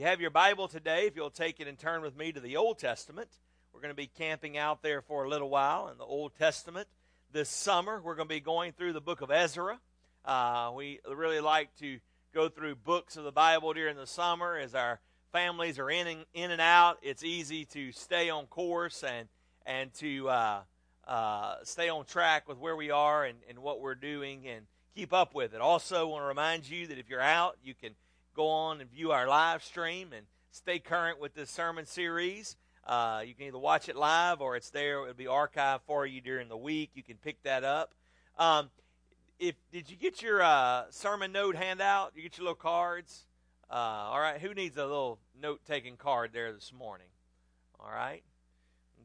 you have your Bible today, if you'll take it and turn with me to the Old Testament, we're going to be camping out there for a little while in the Old Testament. This summer, we're going to be going through the book of Ezra. Uh, we really like to go through books of the Bible during the summer as our families are in and, in and out. It's easy to stay on course and, and to uh, uh, stay on track with where we are and, and what we're doing and keep up with it. Also, want to remind you that if you're out, you can go on and view our live stream and stay current with this sermon series. Uh, you can either watch it live or it's there. It'll be archived for you during the week. You can pick that up. Um, if did you get your uh, sermon note handout? You get your little cards. Uh, all right. Who needs a little note taking card there this morning? All right.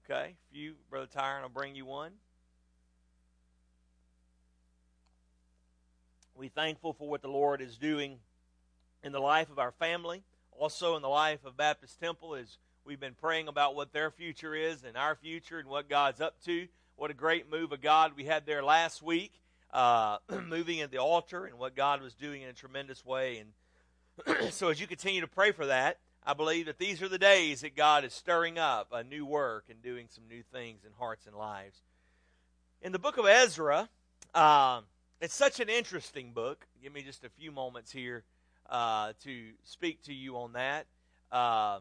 Okay. If you, Brother Tyron, will bring you one. We thankful for what the Lord is doing in the life of our family, also in the life of Baptist Temple as we've been praying about what their future is and our future and what God's up to. What a great move of God we had there last week, uh, moving at the altar and what God was doing in a tremendous way. And so as you continue to pray for that, I believe that these are the days that God is stirring up a new work and doing some new things in hearts and lives. In the book of Ezra, um, it's such an interesting book. Give me just a few moments here uh, to speak to you on that uh,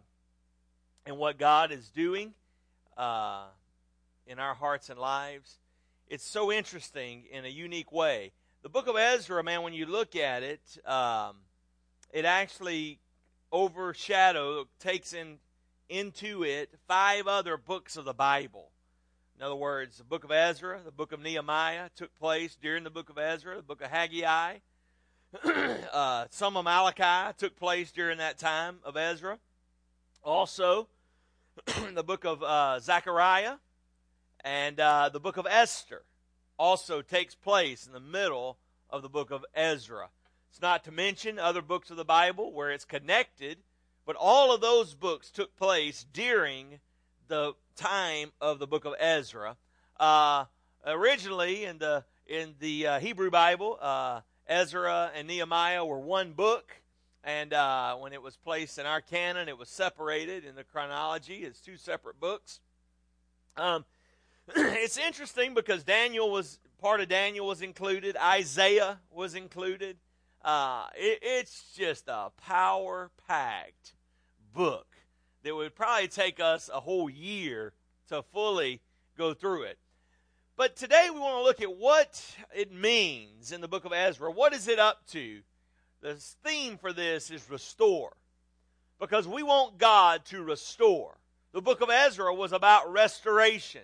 and what God is doing uh, in our hearts and lives. It's so interesting in a unique way. The book of Ezra, man, when you look at it, um, it actually overshadows, takes in into it five other books of the Bible. In other words, the book of Ezra, the book of Nehemiah took place during the book of Ezra, the book of Haggai, uh, some of Malachi took place during that time of Ezra. Also, the book of uh, Zechariah and uh, the book of Esther also takes place in the middle of the book of Ezra. It's not to mention other books of the Bible where it's connected, but all of those books took place during the time of the book of Ezra. Uh, originally, in the in the uh, Hebrew Bible, uh, Ezra and Nehemiah were one book, and uh, when it was placed in our canon, it was separated in the chronology as two separate books. Um, it's interesting because Daniel was part of Daniel was included, Isaiah was included. Uh, it, it's just a power packed book that would probably take us a whole year to fully go through it. But today we want to look at what it means in the book of Ezra. What is it up to? The theme for this is restore. Because we want God to restore. The book of Ezra was about restoration.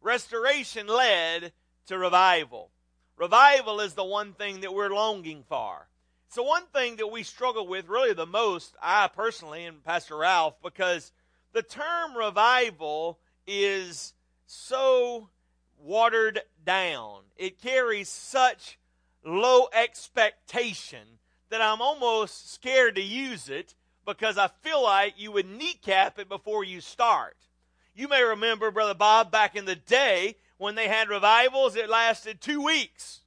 Restoration led to revival. Revival is the one thing that we're longing for. It's the one thing that we struggle with really the most, I personally and Pastor Ralph, because the term revival is so watered down. It carries such low expectation that I'm almost scared to use it because I feel like you would kneecap it before you start. You may remember, Brother Bob, back in the day when they had revivals, it lasted two weeks.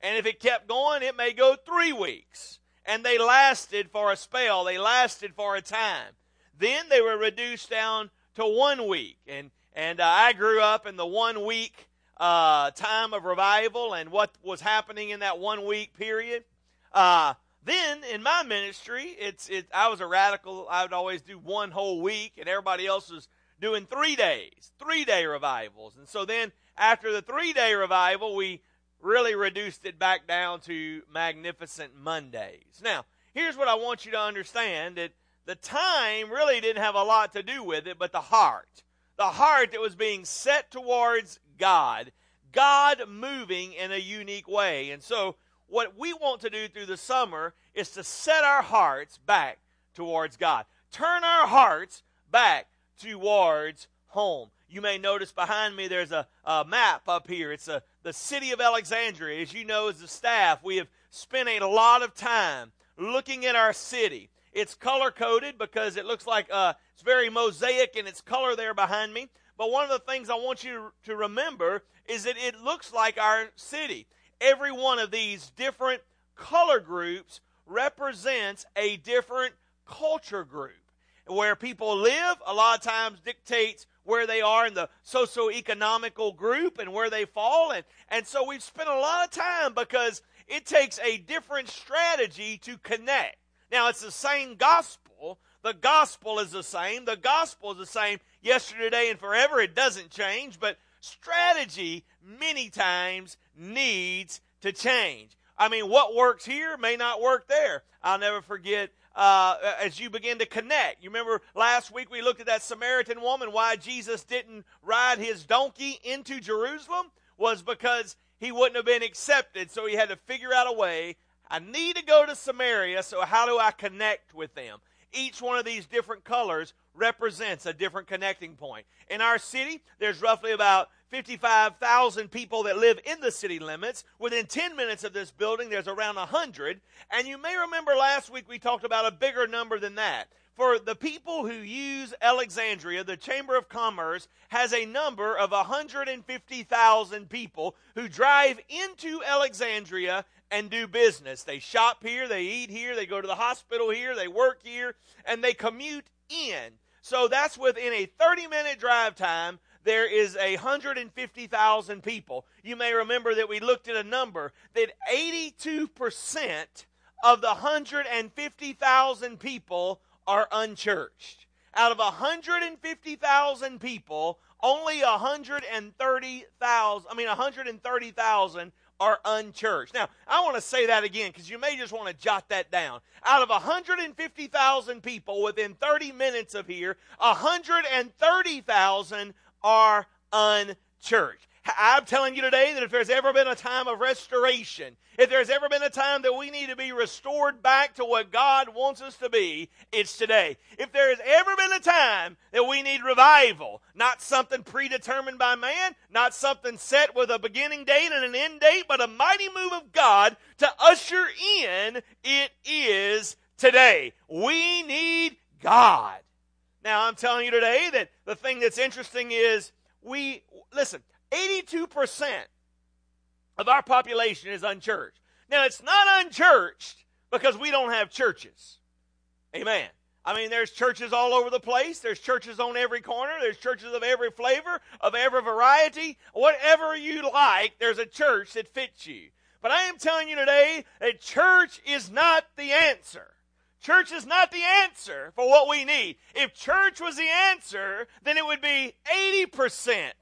And if it kept going, it may go three weeks. And they lasted for a spell, they lasted for a time. Then they were reduced down to one week. And, and uh, I grew up in the one week uh, time of revival and what was happening in that one week period. Uh, then in my ministry, it's it. I was a radical. I would always do one whole week, and everybody else was doing three days, three day revivals. And so then after the three day revival, we really reduced it back down to magnificent Mondays. Now, here's what I want you to understand that the time really didn't have a lot to do with it, but the heart. The heart that was being set towards God, God moving in a unique way. And so, what we want to do through the summer is to set our hearts back towards God. Turn our hearts back towards home. You may notice behind me there's a, a map up here. It's a, the city of Alexandria. As you know, as a staff, we have spent a lot of time looking at our city. It's color coded because it looks like uh, it's very mosaic in its color there behind me. But one of the things I want you to remember is that it looks like our city. Every one of these different color groups represents a different culture group. Where people live, a lot of times dictates where they are in the socio-economical group and where they fall. And, and so we've spent a lot of time because it takes a different strategy to connect. Now, it's the same gospel. The gospel is the same. The gospel is the same yesterday, and forever. It doesn't change, but strategy many times needs to change. I mean, what works here may not work there. I'll never forget uh, as you begin to connect. You remember last week we looked at that Samaritan woman, why Jesus didn't ride his donkey into Jerusalem was because he wouldn't have been accepted. So he had to figure out a way. I need to go to Samaria, so how do I connect with them? Each one of these different colors represents a different connecting point. In our city, there's roughly about 55,000 people that live in the city limits. Within 10 minutes of this building, there's around 100. And you may remember last week we talked about a bigger number than that. For the people who use Alexandria, the Chamber of Commerce has a number of 150,000 people who drive into Alexandria and do business. They shop here, they eat here, they go to the hospital here, they work here, and they commute in. So that's within a 30 minute drive time. There is a 150,000 people. You may remember that we looked at a number that 82% of the 150,000 people are unchurched. Out of 150,000 people, only 130,000, I mean 130,000 are unchurched. Now, I want to say that again because you may just want to jot that down. Out of 150,000 people within 30 minutes of here, 130,000 are unchurched. I'm telling you today that if there's ever been a time of restoration, if there's ever been a time that we need to be restored back to what God wants us to be, it's today. If there has ever been a time that we need revival, not something predetermined by man, not something set with a beginning date and an end date, but a mighty move of God to usher in, it is today. We need God. Now, I'm telling you today that the thing that's interesting is we, listen, 82% of our population is unchurched. Now, it's not unchurched because we don't have churches. Amen. I mean, there's churches all over the place. There's churches on every corner. There's churches of every flavor, of every variety. Whatever you like, there's a church that fits you. But I am telling you today that church is not the answer. Church is not the answer for what we need. If church was the answer, then it would be 80%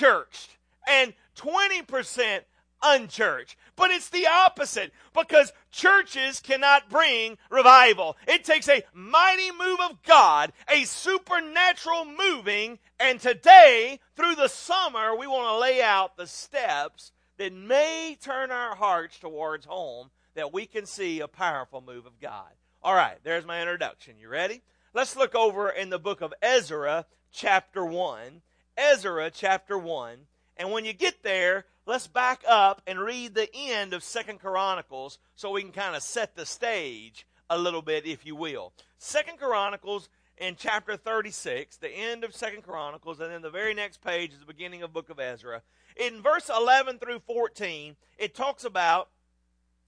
churched and 20% unchurched. But it's the opposite because churches cannot bring revival. It takes a mighty move of God, a supernatural moving, and today, through the summer, we want to lay out the steps that may turn our hearts towards home that we can see a powerful move of God. All right, there's my introduction. You ready? Let's look over in the book of Ezra, chapter 1. Ezra chapter 1. And when you get there, let's back up and read the end of Second Chronicles so we can kind of set the stage a little bit, if you will. Second Chronicles in chapter 36, the end of Second Chronicles, and then the very next page is the beginning of book of Ezra. In verse 11 through 14, it talks about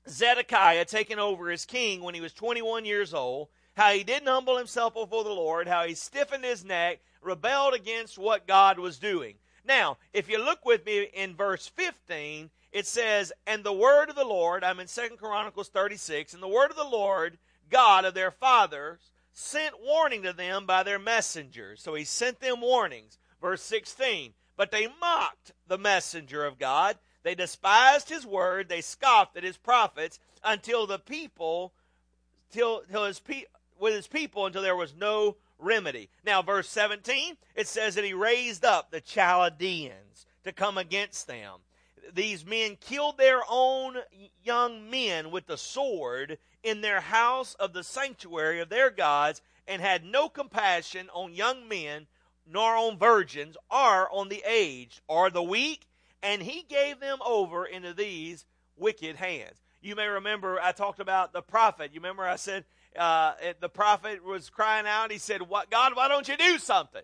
Zedekiah taking over as king when he was 21 years old, how he didn't humble himself before the Lord, how he stiffened his neck, rebelled against what God was doing. Now, if you look with me in verse 15, it says, And the word of the Lord, I'm in Second Chronicles 36, and the word of the Lord, God of their fathers, sent warning to them by their messengers. So he sent them warnings. Verse 16, But they mocked the messenger of God. They despised his word. They scoffed at his prophets until the people, till, till his pe- with his people until there was no remedy. Now, verse 17, it says that he raised up the Chaldeans to come against them. These men killed their own young men with the sword in their house of the sanctuary of their gods and had no compassion on young men nor on virgins or on the aged or the weak and he gave them over into these wicked hands you may remember i talked about the prophet you remember i said uh, the prophet was crying out. He said, what, God, why don't you do something?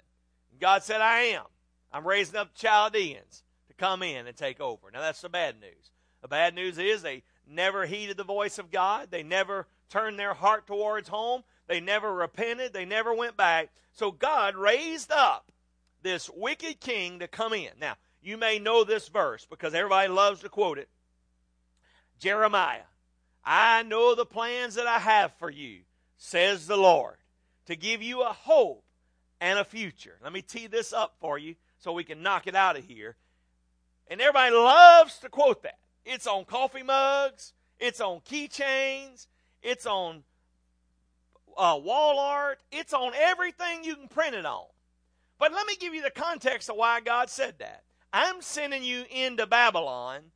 And God said, I am. I'm raising up Chaldeans to come in and take over. Now, that's the bad news. The bad news is they never heeded the voice of God. They never turned their heart towards home. They never repented. They never went back. So God raised up this wicked king to come in. Now, you may know this verse because everybody loves to quote it. Jeremiah, I know the plans that I have for you, says the Lord, to give you a hope and a future. Let me tee this up for you so we can knock it out of here. And everybody loves to quote that. It's on coffee mugs, it's on keychains, it's on uh, wall art, it's on everything you can print it on. But let me give you the context of why God said that. I'm sending you into Babylon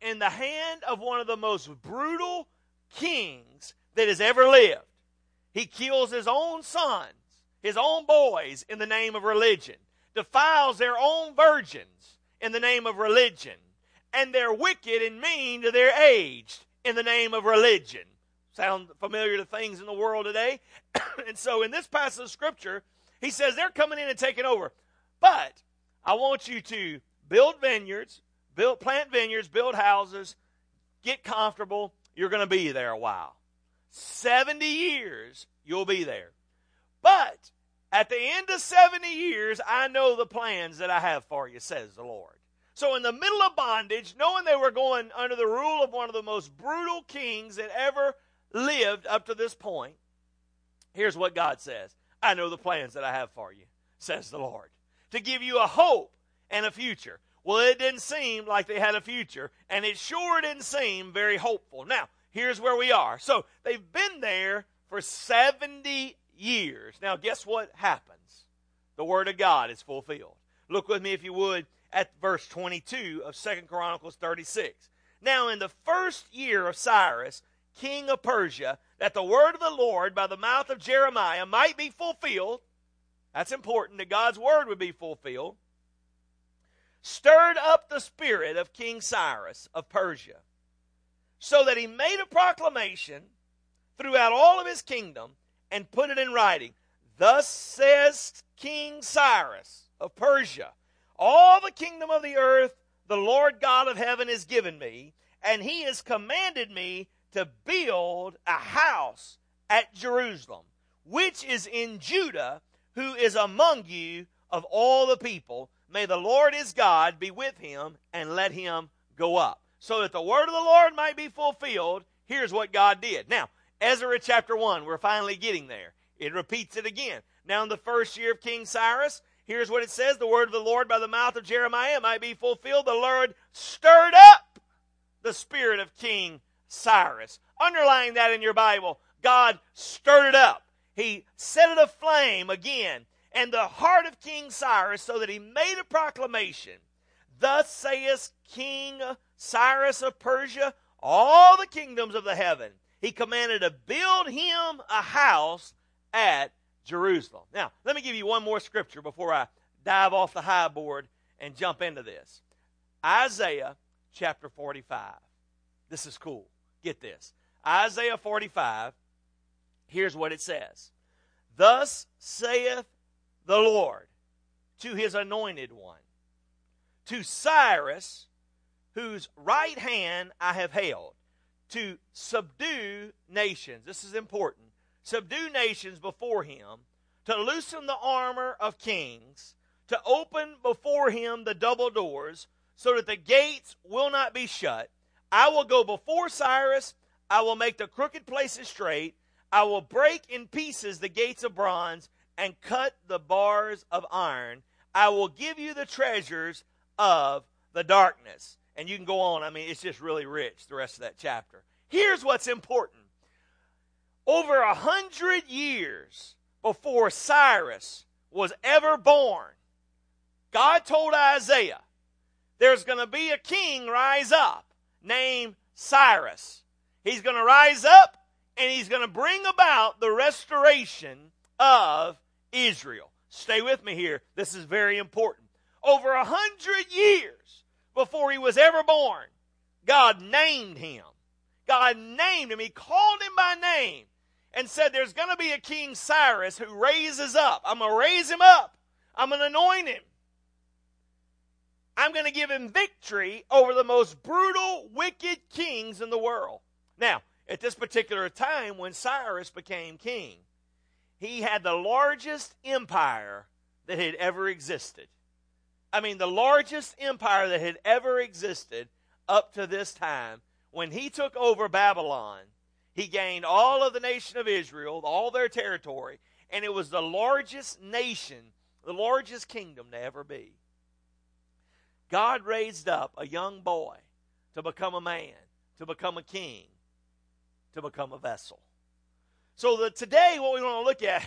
in the hand of one of the most brutal kings that has ever lived. He kills his own sons, his own boys in the name of religion, defiles their own virgins in the name of religion, and they're wicked and mean to their aged in the name of religion. Sound familiar to things in the world today? and so in this passage of scripture, he says they're coming in and taking over. But I want you to build vineyards, build plant vineyards, build houses, get comfortable. You're going to be there a while. 70 years you'll be there. But at the end of 70 years, I know the plans that I have for you, says the Lord. So, in the middle of bondage, knowing they were going under the rule of one of the most brutal kings that ever lived up to this point, here's what God says I know the plans that I have for you, says the Lord, to give you a hope and a future. Well, it didn't seem like they had a future, and it sure didn't seem very hopeful. Now, here's where we are. So, they've been there for 70 years. Now, guess what happens? The Word of God is fulfilled. Look with me, if you would, at verse 22 of Second Chronicles 36. Now, in the first year of Cyrus, king of Persia, that the word of the Lord by the mouth of Jeremiah might be fulfilled. That's important that God's word would be fulfilled. Stirred up the spirit of King Cyrus of Persia, so that he made a proclamation throughout all of his kingdom and put it in writing. Thus says King Cyrus of Persia All the kingdom of the earth the Lord God of heaven has given me, and he has commanded me to build a house at Jerusalem, which is in Judah, who is among you of all the people. May the Lord his God be with him and let him go up. So that the word of the Lord might be fulfilled, here's what God did. Now, Ezra chapter 1, we're finally getting there. It repeats it again. Now, in the first year of King Cyrus, here's what it says the word of the Lord by the mouth of Jeremiah might be fulfilled. The Lord stirred up the spirit of King Cyrus. Underline that in your Bible. God stirred it up. He set it aflame again and the heart of King Cyrus so that he made a proclamation. Thus saith King Cyrus of Persia, all the kingdoms of the heaven. He commanded to build him a house at Jerusalem. Now, let me give you one more scripture before I dive off the high board and jump into this. Isaiah chapter 45. This is cool. Get this. Isaiah 45, here's what it says Thus saith the Lord to his anointed one, to Cyrus, whose right hand I have held, to subdue nations. This is important. Subdue nations before him, to loosen the armor of kings, to open before him the double doors, so that the gates will not be shut. I will go before Cyrus. I will make the crooked places straight. I will break in pieces the gates of bronze and cut the bars of iron. I will give you the treasures of the darkness. And you can go on. I mean, it's just really rich, the rest of that chapter. Here's what's important. Over a hundred years before Cyrus was ever born, God told Isaiah, there's going to be a king rise up named Cyrus. He's going to rise up and he's going to bring about the restoration of Israel. Stay with me here. This is very important. Over a hundred years before he was ever born, God named him. God named him. He called him by name and said, There's going to be a King Cyrus who raises up. I'm going to raise him up. I'm going to anoint him. I'm going to give him victory over the most brutal, wicked kings in the world. Now, at this particular time when Cyrus became king, he had the largest empire that had ever existed. I mean, the largest empire that had ever existed up to this time. When he took over Babylon, he gained all of the nation of Israel, all their territory, and it was the largest nation, the largest kingdom to ever be. God raised up a young boy to become a man, to become a king, to become a vessel. So the, today, what we want to look at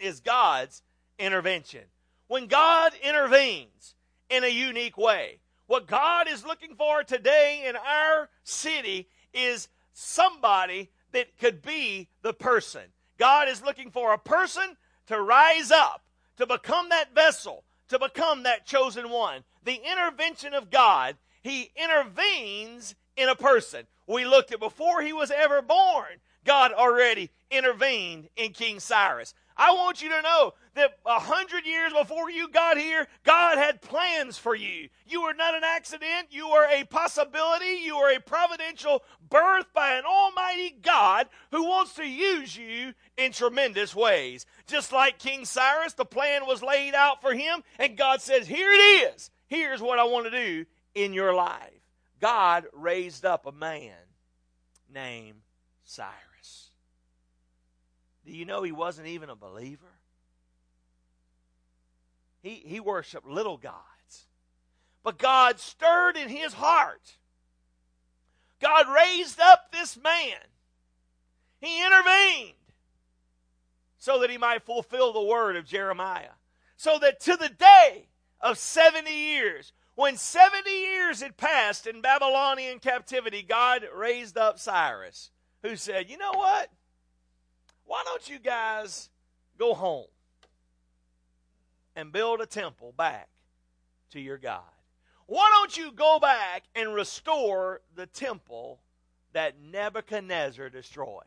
is God's intervention. When God intervenes in a unique way, what God is looking for today in our city is somebody that could be the person. God is looking for a person to rise up, to become that vessel, to become that chosen one. The intervention of God, He intervenes in a person. We looked at before he was ever born, God already intervened in King Cyrus. I want you to know that a hundred years before you got here, God had plans for you. You were not an accident. You were a possibility. You were a providential birth by an almighty God who wants to use you in tremendous ways. Just like King Cyrus, the plan was laid out for him, and God says, Here it is. Here's what I want to do in your life. God raised up a man named Cyrus. Do you know he wasn't even a believer? He, he worshiped little gods. But God stirred in his heart. God raised up this man. He intervened so that he might fulfill the word of Jeremiah. So that to the day of 70 years, when 70 years had passed in Babylonian captivity, God raised up Cyrus, who said, You know what? Why don't you guys go home and build a temple back to your God? Why don't you go back and restore the temple that Nebuchadnezzar destroyed?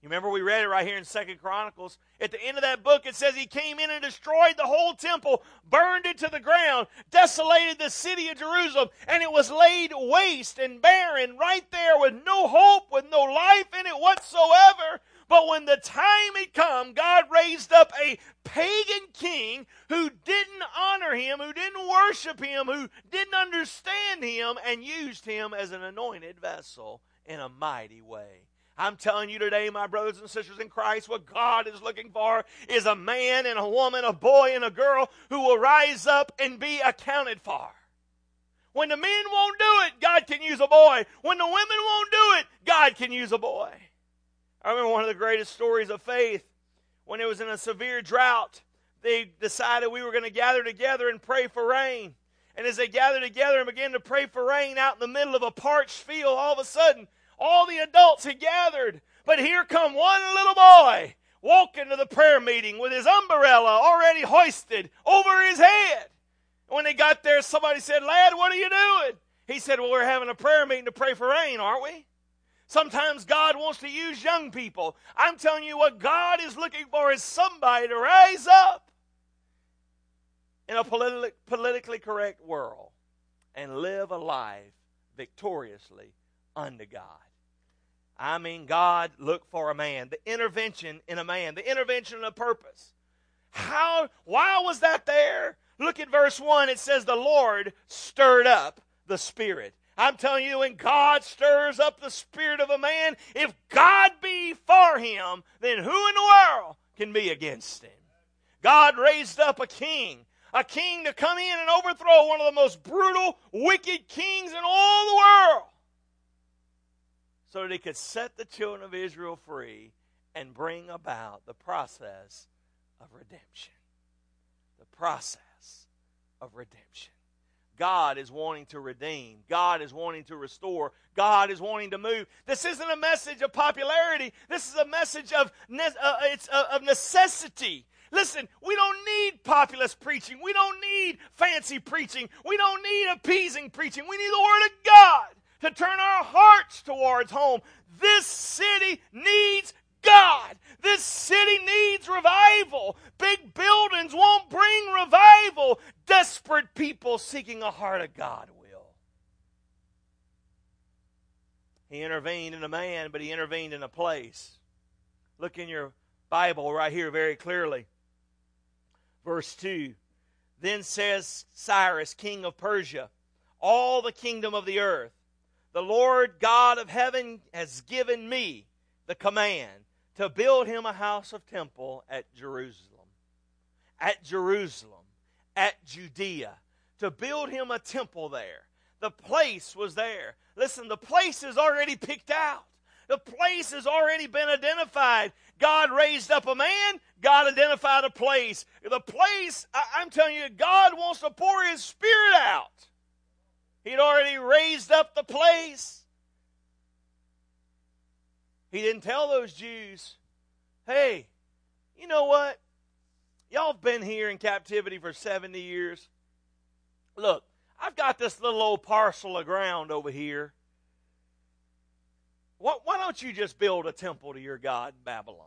You remember we read it right here in Second Chronicles. At the end of that book, it says he came in and destroyed the whole temple, burned it to the ground, desolated the city of Jerusalem, and it was laid waste and barren right there with no hope, with no life in it whatsoever. But when the time had come, God raised up a pagan king who didn't honor him, who didn't worship him, who didn't understand him, and used him as an anointed vessel in a mighty way. I'm telling you today, my brothers and sisters in Christ, what God is looking for is a man and a woman, a boy and a girl who will rise up and be accounted for. When the men won't do it, God can use a boy. When the women won't do it, God can use a boy. I remember one of the greatest stories of faith when it was in a severe drought. They decided we were going to gather together and pray for rain. And as they gathered together and began to pray for rain out in the middle of a parched field, all of a sudden, all the adults had gathered. But here come one little boy walking to the prayer meeting with his umbrella already hoisted over his head. When they got there, somebody said, Lad, what are you doing? He said, Well, we're having a prayer meeting to pray for rain, aren't we? Sometimes God wants to use young people. I'm telling you what God is looking for is somebody to rise up in a politi- politically correct world and live a life victoriously unto God. I mean, God looked for a man, the intervention in a man, the intervention in a purpose. How, why was that there? Look at verse 1. It says, The Lord stirred up the Spirit. I'm telling you, when God stirs up the spirit of a man, if God be for him, then who in the world can be against him? God raised up a king, a king to come in and overthrow one of the most brutal, wicked kings in all the world, so that he could set the children of Israel free and bring about the process of redemption. The process of redemption. God is wanting to redeem. God is wanting to restore. God is wanting to move. This isn't a message of popularity. This is a message of, uh, it's, uh, of necessity. Listen, we don't need populist preaching. We don't need fancy preaching. We don't need appeasing preaching. We need the Word of God to turn our hearts towards home. This city needs God. This city needs revival. Big buildings won't bring revival. Desperate people seeking a heart of God will. He intervened in a man, but he intervened in a place. Look in your Bible right here very clearly. Verse 2 Then says Cyrus, king of Persia, all the kingdom of the earth, the Lord God of heaven has given me the command to build him a house of temple at Jerusalem. At Jerusalem, at Judea, to build him a temple there. The place was there. Listen, the place is already picked out. The place has already been identified. God raised up a man, God identified a place. The place, I, am telling you, God wants to pour His Spirit out. He'd already raised up the place. He didn't tell those Jews, hey, you know what? Y'all have been here in captivity for 70 years. Look, I've got this little old parcel of ground over here. Why, why don't you just build a temple to your God in Babylon?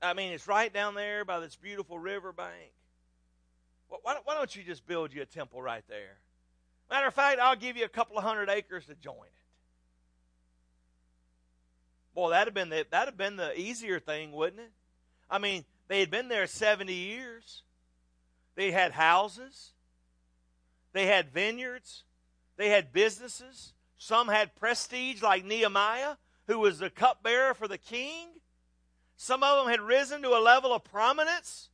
I mean, it's right down there by this beautiful river bank. Why, why don't you just build you a temple right there? Matter of fact, I'll give you a couple of hundred acres to join it. Boy, that'd have been the, that'd have been the easier thing, wouldn't it? I mean, they had been there 70 years. They had houses. They had vineyards. They had businesses. Some had prestige, like Nehemiah, who was the cupbearer for the king. Some of them had risen to a level of prominence.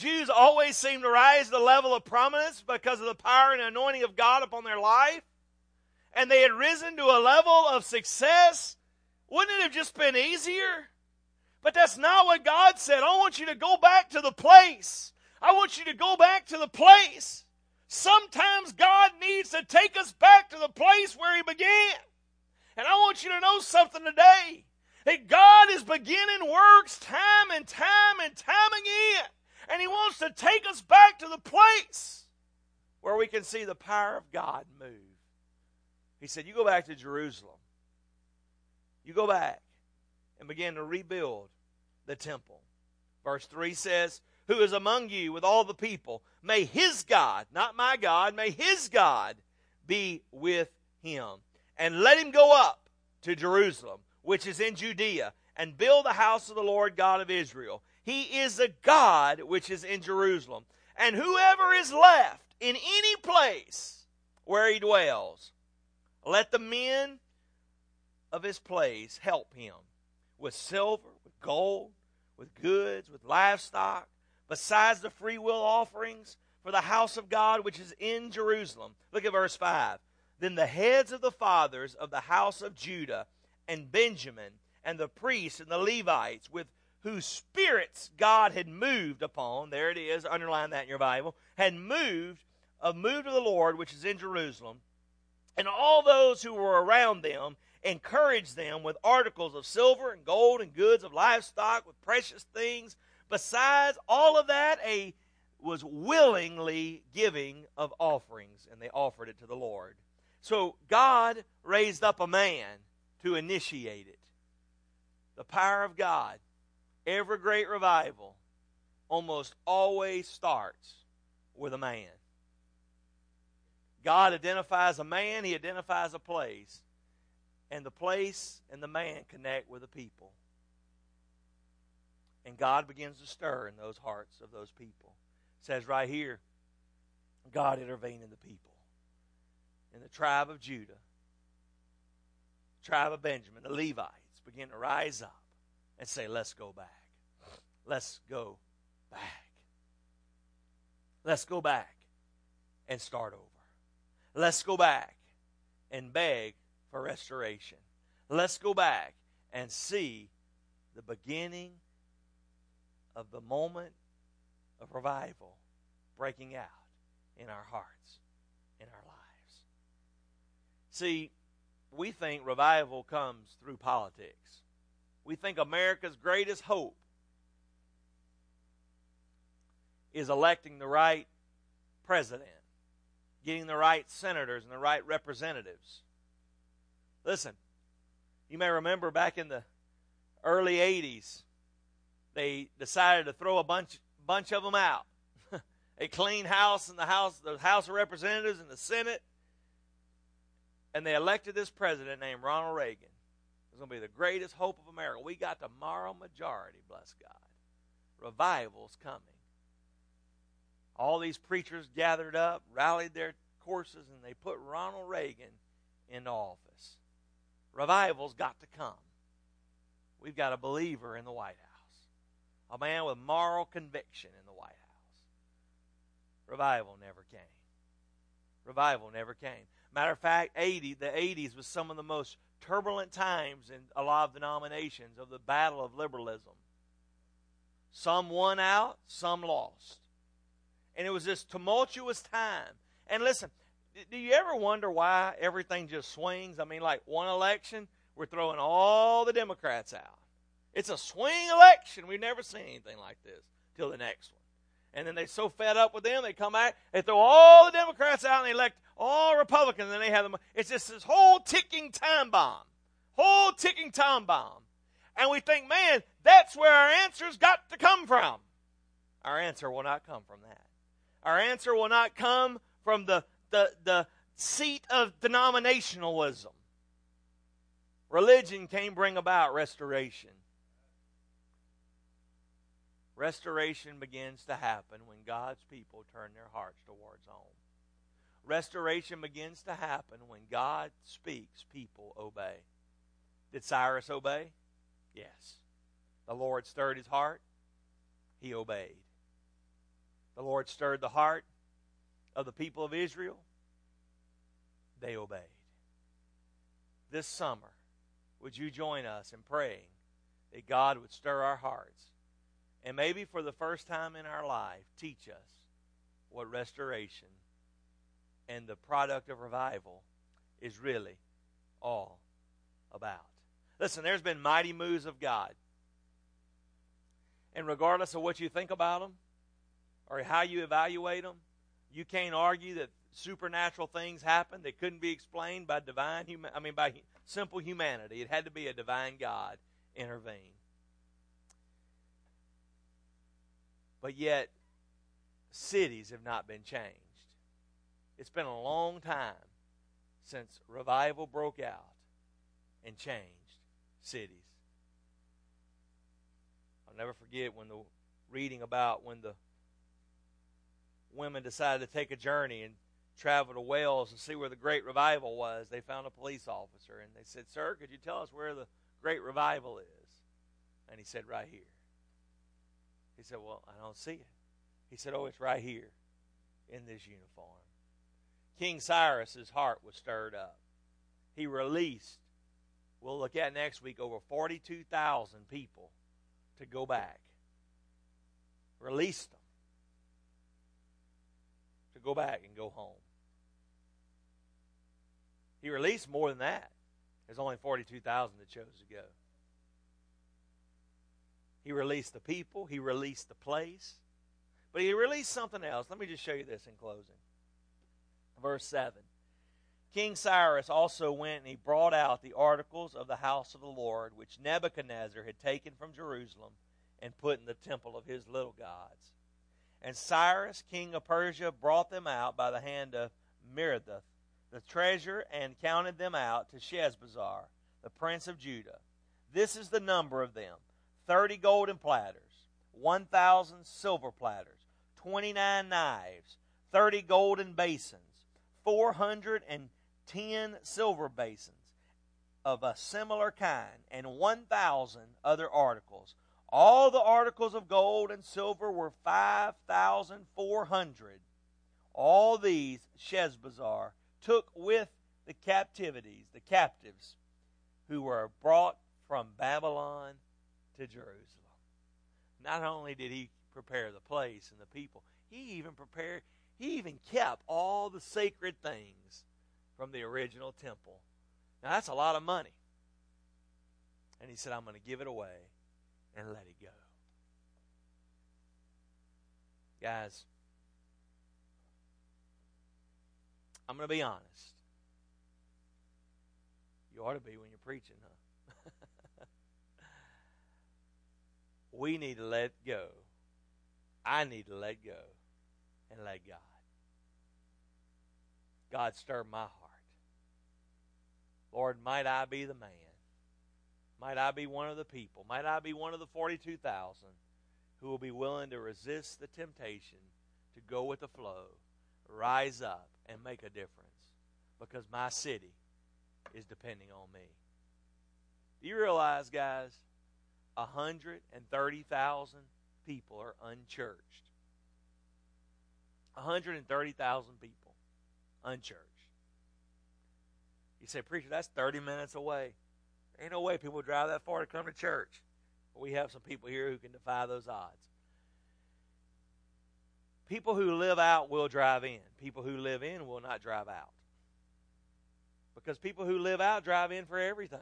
Jews always seem to rise to the level of prominence because of the power and anointing of God upon their life. And they had risen to a level of success. Wouldn't it have just been easier? But that's not what God said. I want you to go back to the place. I want you to go back to the place. Sometimes God needs to take us back to the place where He began. And I want you to know something today that God is beginning works time and time and time again. And He wants to take us back to the place where we can see the power of God move. He said, You go back to Jerusalem. You go back and begin to rebuild the temple. Verse 3 says, Who is among you with all the people? May his God, not my God, may his God be with him. And let him go up to Jerusalem, which is in Judea, and build the house of the Lord God of Israel. He is the God which is in Jerusalem. And whoever is left in any place where he dwells, let the men of his place help him with silver, with gold, with goods, with livestock, besides the free will offerings for the house of God which is in Jerusalem. Look at verse 5. Then the heads of the fathers of the house of Judah and Benjamin and the priests and the Levites with whose spirits God had moved upon, there it is, underline that in your Bible, had moved, uh, moved to the Lord which is in Jerusalem, and all those who were around them encouraged them with articles of silver and gold and goods of livestock with precious things. Besides all of that, a was willingly giving of offerings, and they offered it to the Lord. So God raised up a man to initiate it. The power of God. Every great revival almost always starts with a man. God identifies a man, he identifies a place and the place and the man connect with the people. And God begins to stir in those hearts of those people. It says right here, God intervened in the people. In the tribe of Judah, tribe of Benjamin, the Levites begin to rise up and say, Let's go back. Let's go back. Let's go back and start over. Let's go back and beg for restoration. Let's go back and see the beginning of the moment of revival breaking out in our hearts, in our lives. See, we think revival comes through politics. We think America's greatest hope is electing the right president, getting the right senators and the right representatives. Listen, you may remember back in the early 80s, they decided to throw a bunch, bunch of them out. a clean house in the house, the House of Representatives and the Senate. and they elected this president named Ronald Reagan. It was going to be the greatest hope of America. We got the moral majority, bless God. Revival's coming. All these preachers gathered up, rallied their courses, and they put Ronald Reagan into office. Revival's got to come. We've got a believer in the White House, a man with moral conviction in the White House. Revival never came. Revival never came. Matter of fact, 80, the 80s was some of the most turbulent times in a lot of denominations of the battle of liberalism. Some won out, some lost. And it was this tumultuous time. And listen, do you ever wonder why everything just swings? I mean, like one election, we're throwing all the Democrats out. It's a swing election. We've never seen anything like this till the next one. And then they're so fed up with them, they come back, they throw all the Democrats out and they elect all Republicans, and they have them. It's just this whole ticking time bomb. Whole ticking time bomb. And we think, man, that's where our answer's got to come from. Our answer will not come from that. Our answer will not come from the, the, the seat of denominationalism. Religion can't bring about restoration. Restoration begins to happen when God's people turn their hearts towards home. Restoration begins to happen when God speaks, people obey. Did Cyrus obey? Yes. The Lord stirred his heart. He obeyed. The Lord stirred the heart of the people of Israel. They obeyed. This summer, would you join us in praying that God would stir our hearts and maybe for the first time in our life teach us what restoration and the product of revival is really all about. Listen, there's been mighty moves of God. And regardless of what you think about them or how you evaluate them, you can't argue that supernatural things happen that couldn't be explained by divine I mean by simple humanity. It had to be a divine God intervene. But yet cities have not been changed. It's been a long time since revival broke out and changed cities. I'll never forget when the reading about when the women decided to take a journey and travel to Wales and see where the great revival was. They found a police officer and they said, Sir, could you tell us where the great revival is? And he said, Right here. He said, Well, I don't see it. He said, Oh, it's right here in this uniform. King Cyrus's heart was stirred up. He released, we'll look at next week, over 42,000 people to go back. Released them go back and go home. He released more than that. There's only 42,000 that chose to go. He released the people, he released the place, but he released something else. Let me just show you this in closing. Verse 7. King Cyrus also went and he brought out the articles of the house of the Lord, which Nebuchadnezzar had taken from Jerusalem and put in the temple of his little gods. And Cyrus, king of Persia, brought them out by the hand of Merodach, the treasurer, and counted them out to Sheshbazzar, the prince of Judah. This is the number of them 30 golden platters, 1,000 silver platters, 29 knives, 30 golden basins, 410 silver basins of a similar kind, and 1,000 other articles. All the articles of gold and silver were 5,400. All these Sheshbazzar took with the captivities, the captives who were brought from Babylon to Jerusalem. Not only did he prepare the place and the people, he even prepared, he even kept all the sacred things from the original temple. Now that's a lot of money. And he said, I'm going to give it away and let it go. Guys, I'm going to be honest. You ought to be when you're preaching, huh? we need to let go. I need to let go and let God. God, stir my heart. Lord, might I be the man. Might I be one of the people. Might I be one of the 42,000 who will be willing to resist the temptation to go with the flow, rise up, and make a difference because my city is depending on me. Do you realize, guys, 130,000 people are unchurched? 130,000 people unchurched. You say, Preacher, that's 30 minutes away. Ain't no way people drive that far to come to church. we have some people here who can defy those odds. People who live out will drive in. People who live in will not drive out. Because people who live out drive in for everything.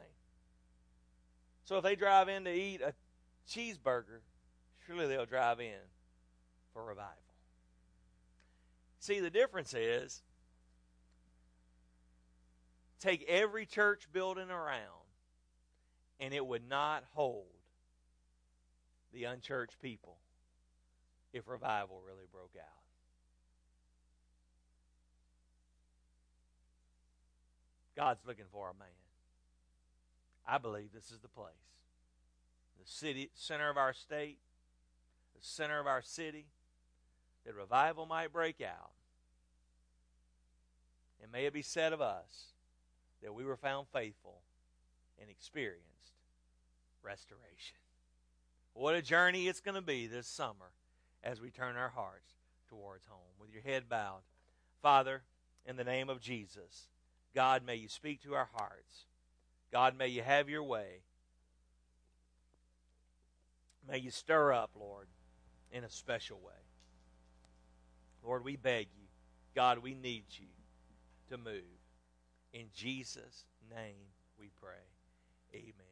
So if they drive in to eat a cheeseburger, surely they'll drive in for revival. See, the difference is take every church building around, and it would not hold the unchurched people if revival really broke out. God's looking for a man. I believe this is the place. The city, center of our state, the center of our city, that revival might break out. And may it be said of us that we were found faithful and experienced restoration. What a journey it's going to be this summer as we turn our hearts towards home. With your head bowed, Father, in the name of Jesus, God, may you speak to our hearts. God, may you have your way. May you stir up, Lord, in a special way. Lord, we beg you. God, we need you to move. In Jesus' name we pray. Amen.